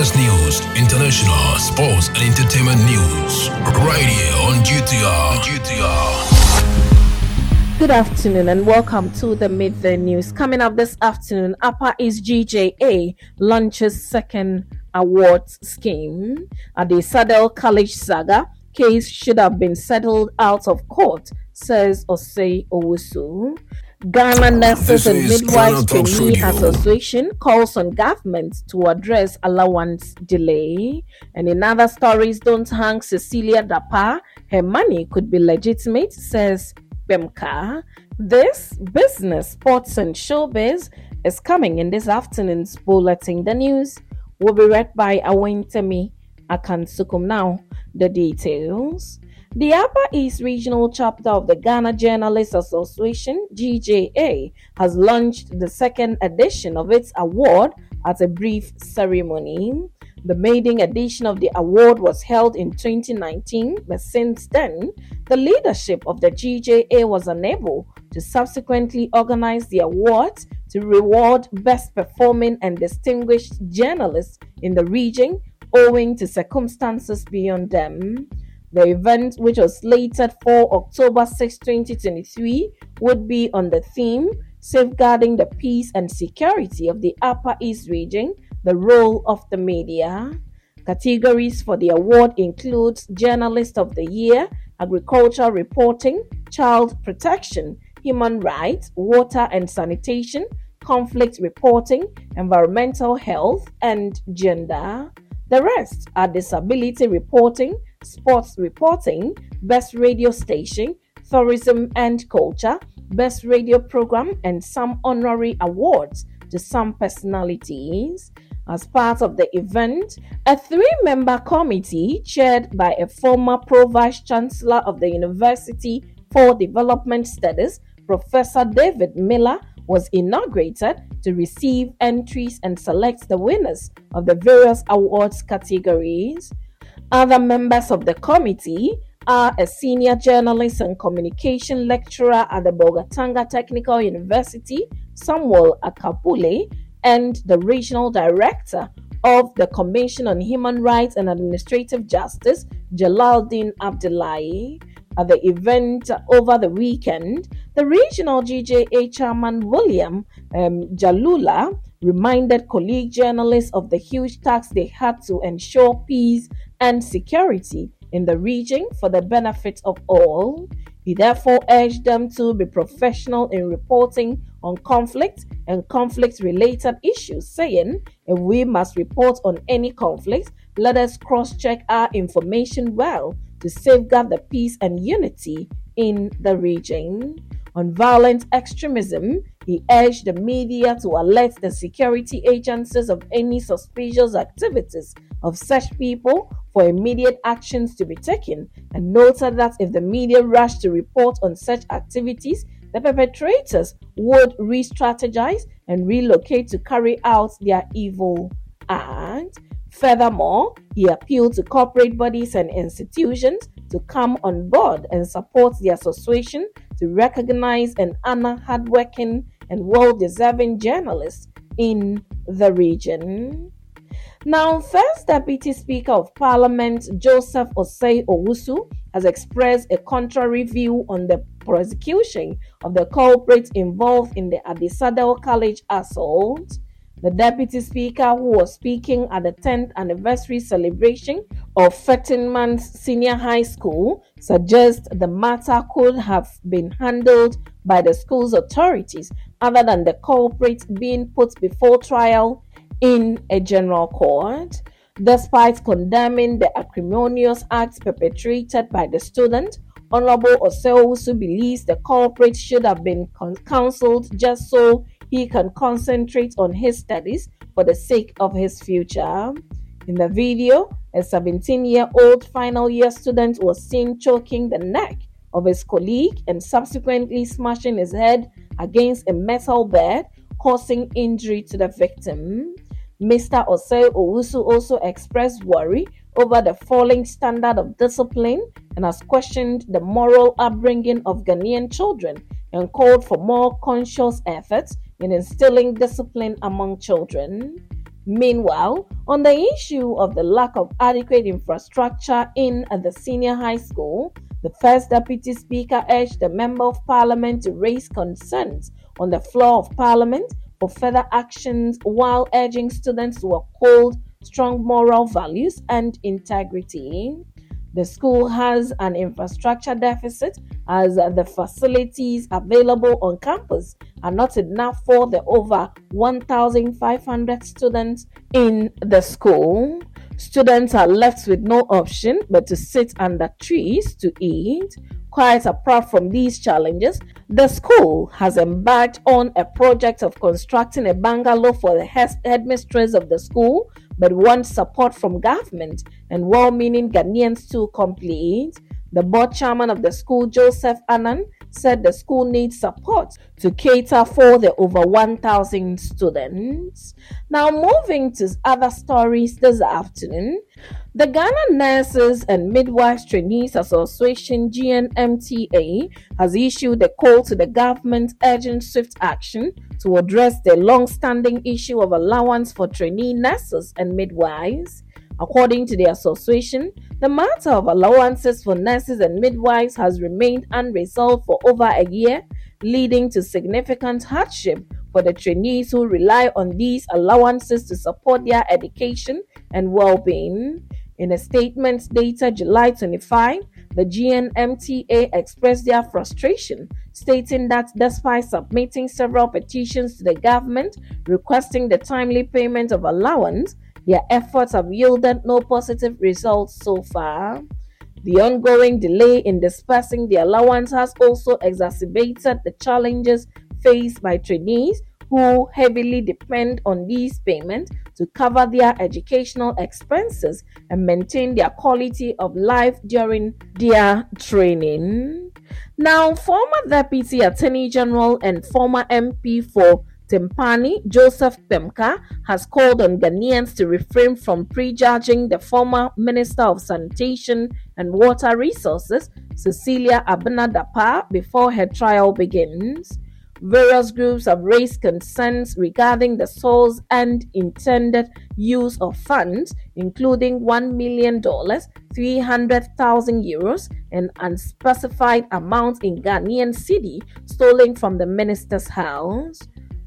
business news, international, sports, and entertainment news. Right here on GTR. GTR. Good afternoon and welcome to the Midday News. Coming up this afternoon, Upper East GJA launches second awards scheme. Adisadel College saga, case should have been settled out of court, says Osei Owusu. Ghana Nurses and Midwives Trainee Association calls on government to address allowance delay. And in other stories, don't hang Cecilia Dapaah. Her money could be legitimate, says Kpemka. This business, sports, and showbiz is coming in this afternoon's bulletin. The news will be read by Awentemi Akansukum. Now, the details. The Upper East Regional Chapter of the Ghana Journalists Association, GJA, has launched the second edition of its award at a brief ceremony. The maiden edition of the award was held in 2019, but since then, the leadership of the GJA was unable to subsequently organize the award to reward best performing and distinguished journalists in the region owing to circumstances beyond them. The event, which was slated for October 6, 2023, would be on the theme Safeguarding the Peace and Security of the Upper East Region, the Role of the Media. Categories for the award include Journalist of the Year, Agricultural Reporting, Child Protection, Human Rights, Water and Sanitation, Conflict Reporting, Environmental Health, and Gender. The rest are Disability Reporting, sports reporting, best radio station, tourism and culture, best radio program, and some honorary awards to some personalities. As part of the event, a three member committee chaired by a former pro vice chancellor of the University for Development Studies, Professor David Miller, was inaugurated to receive entries and select the winners of the various awards categories. Other members of the committee are a senior journalist and communication lecturer at the Bolgatanga Technical University, Samuel Akapule, and the regional director of the Commission on Human Rights and Administrative Justice, Jalaldin Abdullahi. At the event over the weekend, the regional GJA chairman William um, Jalula reminded colleague journalists of the huge task they had to ensure peace and security in the region for the benefit of all. He therefore urged them to be professional in reporting on conflict and conflict related issues, saying, if we must report on any conflict, let us cross check our information well to safeguard the peace and unity in the region. On violent extremism, he urged the media to alert the security agencies of any suspicious activities of such people for immediate actions to be taken and noted that if the media rushed to report on such activities, the perpetrators would re strategize and relocate to carry out their evil act. Furthermore, he appealed to corporate bodies and institutions to come on board and support the association to recognize and honor hardworking and well deserving journalists in the region. Now, First Deputy Speaker of Parliament Joseph Osei Owusu has expressed a contrary view on the prosecution of the culprits involved in the Adisadel College assault. The Deputy Speaker, who was speaking at the 10th anniversary celebration of Fettingman's Senior High School, suggests the matter could have been handled by the school's authorities other than the culprit being put before trial in a general court. Despite condemning the acrimonious acts perpetrated by the student, Honorable Osei believes the culprit should have been counseled just so he can concentrate on his studies for the sake of his future. In the video, a 17 year old final year student was seen choking the neck of his colleague and subsequently smashing his head against a metal bed, causing injury to the victim. Mr. Osei Owusu also expressed worry over the falling standard of discipline and has questioned the moral upbringing of Ghanaian children and called for more conscious efforts in instilling discipline among children. Meanwhile, on the issue of the lack of adequate infrastructure in the senior high school, the first deputy speaker urged the member of parliament to raise concerns on the floor of parliament for further actions while urging students to uphold strong moral values and integrity. The school has an infrastructure deficit as the facilities available on campus are not enough for the over 1,500 students in the school. Students are left with no option but to sit under trees to eat. Quite apart from these challenges, the school has embarked on a project of constructing a bungalow for the headmistress of the school, but wants support from government and well meaning Ghanaians to complete. The board chairman of the school, Joseph Annan, said the school needs support to cater for the over 1,000 students. Now, moving to other stories this afternoon, the Ghana Nurses and Midwives Trainees Association GNMTA has issued a call to the government urging swift action to address the long-standing issue of allowance for trainee nurses and midwives. According to the association, the matter of allowances for nurses and midwives has remained unresolved for over a year, leading to significant hardship for the trainees who rely on these allowances to support their education and well being. In a statement dated July 25, the GNMTA expressed their frustration, stating that despite submitting several petitions to the government requesting the timely payment of allowance, their efforts have yielded no positive results so far. The ongoing delay in dispersing the allowance has also exacerbated the challenges faced by trainees who heavily depend on these payments to cover their educational expenses and maintain their quality of life during their training. Now, former Deputy Attorney General and former MP for Tempane, Joseph Kpemka, has called on Ghanaians to refrain from prejudging the former Minister of Sanitation and Water Resources, Cecilia Abena Dapaah, before her trial begins. Various groups have raised concerns regarding the source and intended use of funds, including $1 million, 300,000 euros, and unspecified amounts in Ghanaian cedi stolen from the minister's house.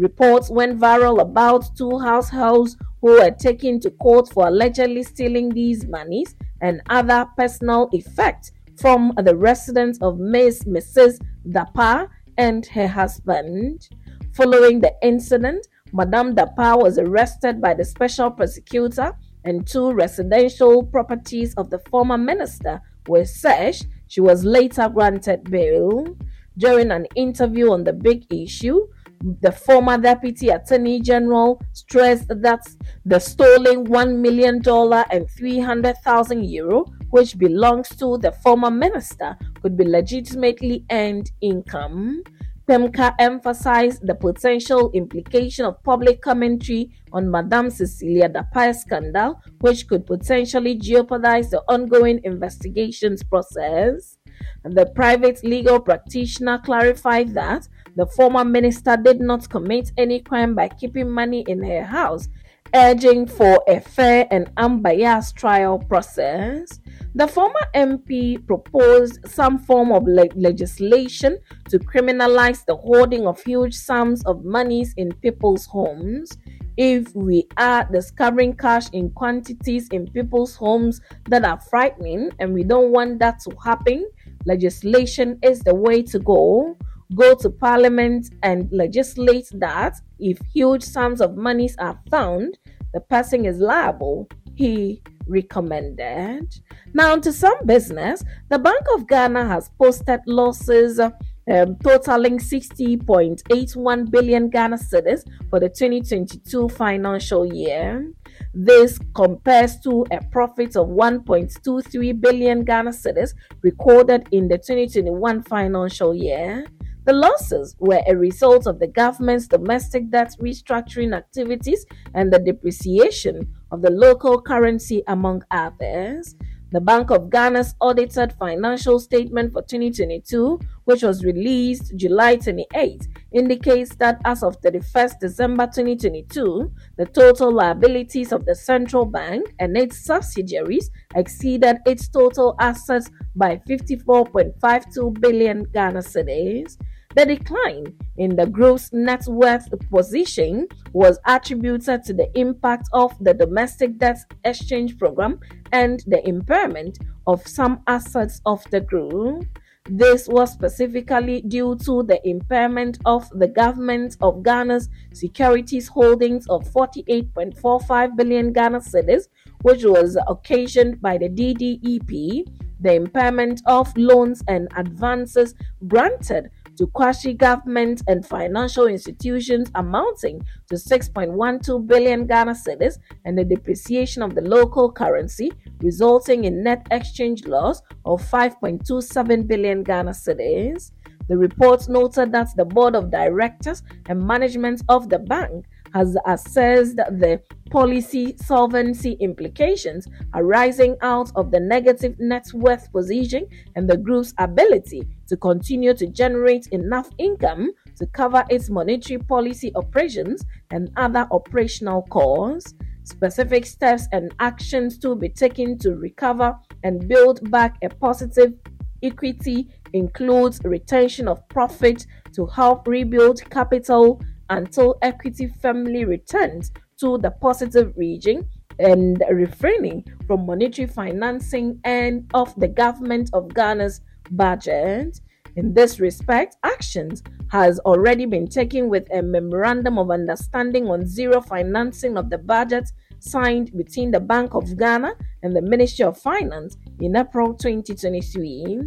Reports went viral about two households who were taken to court for allegedly stealing these monies and other personal effects from the residence of Ms. Mrs. Dapaah and her husband. Following the incident, Madame Dapaah was arrested by the special prosecutor and two residential properties of the former minister were searched. She was later granted bail. During an interview on the big issue, the former deputy attorney general stressed that the stolen $1 million and 300,000 euro, which belongs to the former minister, could be legitimately earned income. Kpemka emphasized the potential implication of public commentary on Madame Cecilia Dapaah scandal, which could potentially jeopardize the ongoing investigations process. The private legal practitioner clarified that the former minister did not commit any crime by keeping money in her house, urging for a fair and unbiased trial process. The former MP proposed some form of le- legislation to criminalize the hoarding of huge sums of monies in people's homes. If we are discovering cash in quantities in people's homes that are frightening and we don't want that to happen, legislation is the way to go go to parliament and legislate that if huge sums of monies are found, the person is liable. He recommended. Now, to some business, the Bank of Ghana has posted losses um, totaling 60.81 billion Ghana cedis for the 2022 financial year. This compares to a profit of 1.23 billion Ghana cedis recorded in the 2021 financial year. The losses were a result of the government's domestic debt restructuring activities and the depreciation of the local currency, among others. The Bank of Ghana's audited financial statement for 2022, which was released July 28, indicates that as of 31st December 2022, the total liabilities of the central bank and its subsidiaries exceeded its total assets by 54.52 billion Ghana cedis. The decline in the gross net worth position was attributed to the impact of the domestic debt exchange program and the impairment of some assets of the group. This was specifically due to the impairment of the government of Ghana's securities holdings of 48.45 billion Ghana cedis, which was occasioned by the DDEP, the impairment of loans and advances granted to quasi government and financial institutions amounting to 6.12 billion Ghana cedis and the depreciation of the local currency, resulting in net exchange loss of 5.27 billion Ghana cedis. The report noted that the board of directors and management of the bank has assessed the policy solvency implications arising out of the negative net worth position and the group's ability to continue to generate enough income to cover its monetary policy operations and other operational costs. Specific steps and actions to be taken to recover and build back a positive equity includes retention of profit to help rebuild capital until equity firmly returns to the positive region and refraining from monetary financing and of the government of Ghana's budget. In this respect, actions has already been taken with a memorandum of understanding on zero financing of the budget signed between the Bank of Ghana and the Ministry of Finance in April 2023.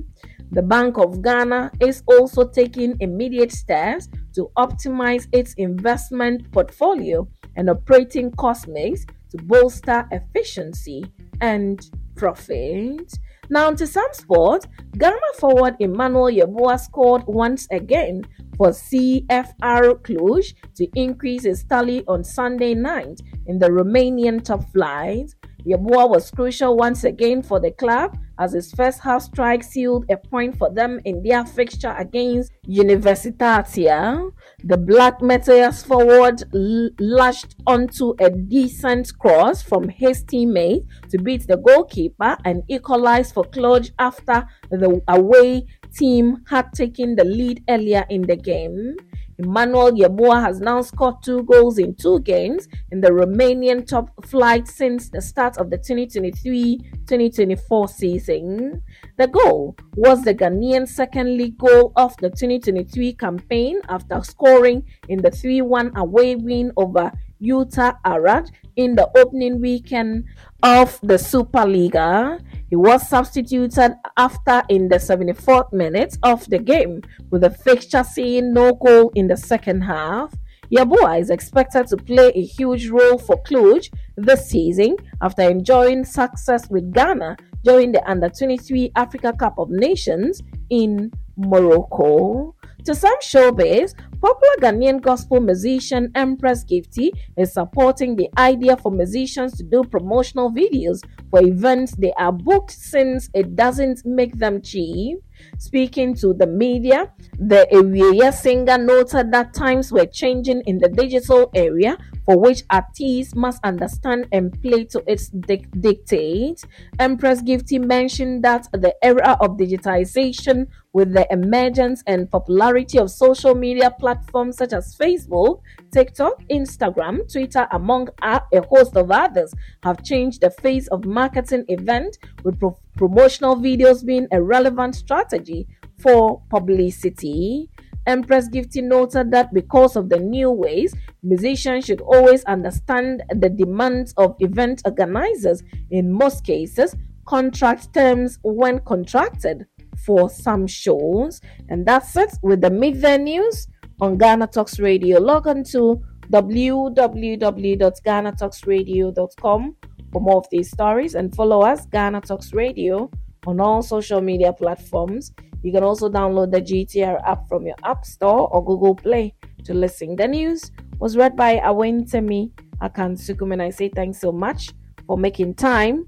The Bank of Ghana is also taking immediate steps to optimize its investment portfolio and operating cost mix to bolster efficiency and profit. Now to some sport, Ghana forward Emmanuel Yeboah scored once again for CFR Cluj to increase his tally on Sunday night in the Romanian top flight. Yeboah was crucial once again for the club as his first half strike sealed a point for them in their fixture against Universitatea. The Black Meteors forward l- lashed onto a decent cross from his teammate to beat the goalkeeper and equalize for Cluj after the away team had taken the lead earlier in the game. Emmanuel Yeboah has now scored two goals in two games in the Romanian top flight since the start of the 2023-2024 season. The goal was the Ghanaian second league goal of the 2023 campaign after scoring in the 3-1 away win over UTA Arad in the opening weekend of the Superliga. He was substituted after in the 74th minute of the game, with the fixture seeing no goal in the second half. Yeboah is expected to play a huge role for Cluj this season after enjoying success with Ghana during the Under 23 Africa Cup of Nations in Morocco. To some showbiz, popular Ghanaian gospel musician Empress Gifty is supporting the idea for musicians to do promotional videos for events they are booked since it doesn't make them cheap. Speaking to the media, the Area singer noted that times were changing in the digital area for which artists must understand and play to its dic- dictate. Empress Gifty mentioned that the era of digitization with the emergence and popularity of social media platforms such as Facebook, TikTok, Instagram, Twitter, among a host of others, have changed the face of marketing event with pro- promotional videos being a relevant strategy for publicity. Empress Gifty noted that because of the new ways, musicians should always understand the demands of event organizers. In most cases, contract terms when contracted for some shows. And that's it with the midday news on Ghana Talks Radio. Log on to www.ghanatalksradio.com for more of these stories and follow us, Ghana Talks Radio, on all social media platforms. You can also download the GTR app from your App Store or Google Play to listen. The news was read by Awentemi Akansukum, and I say thanks so much for making time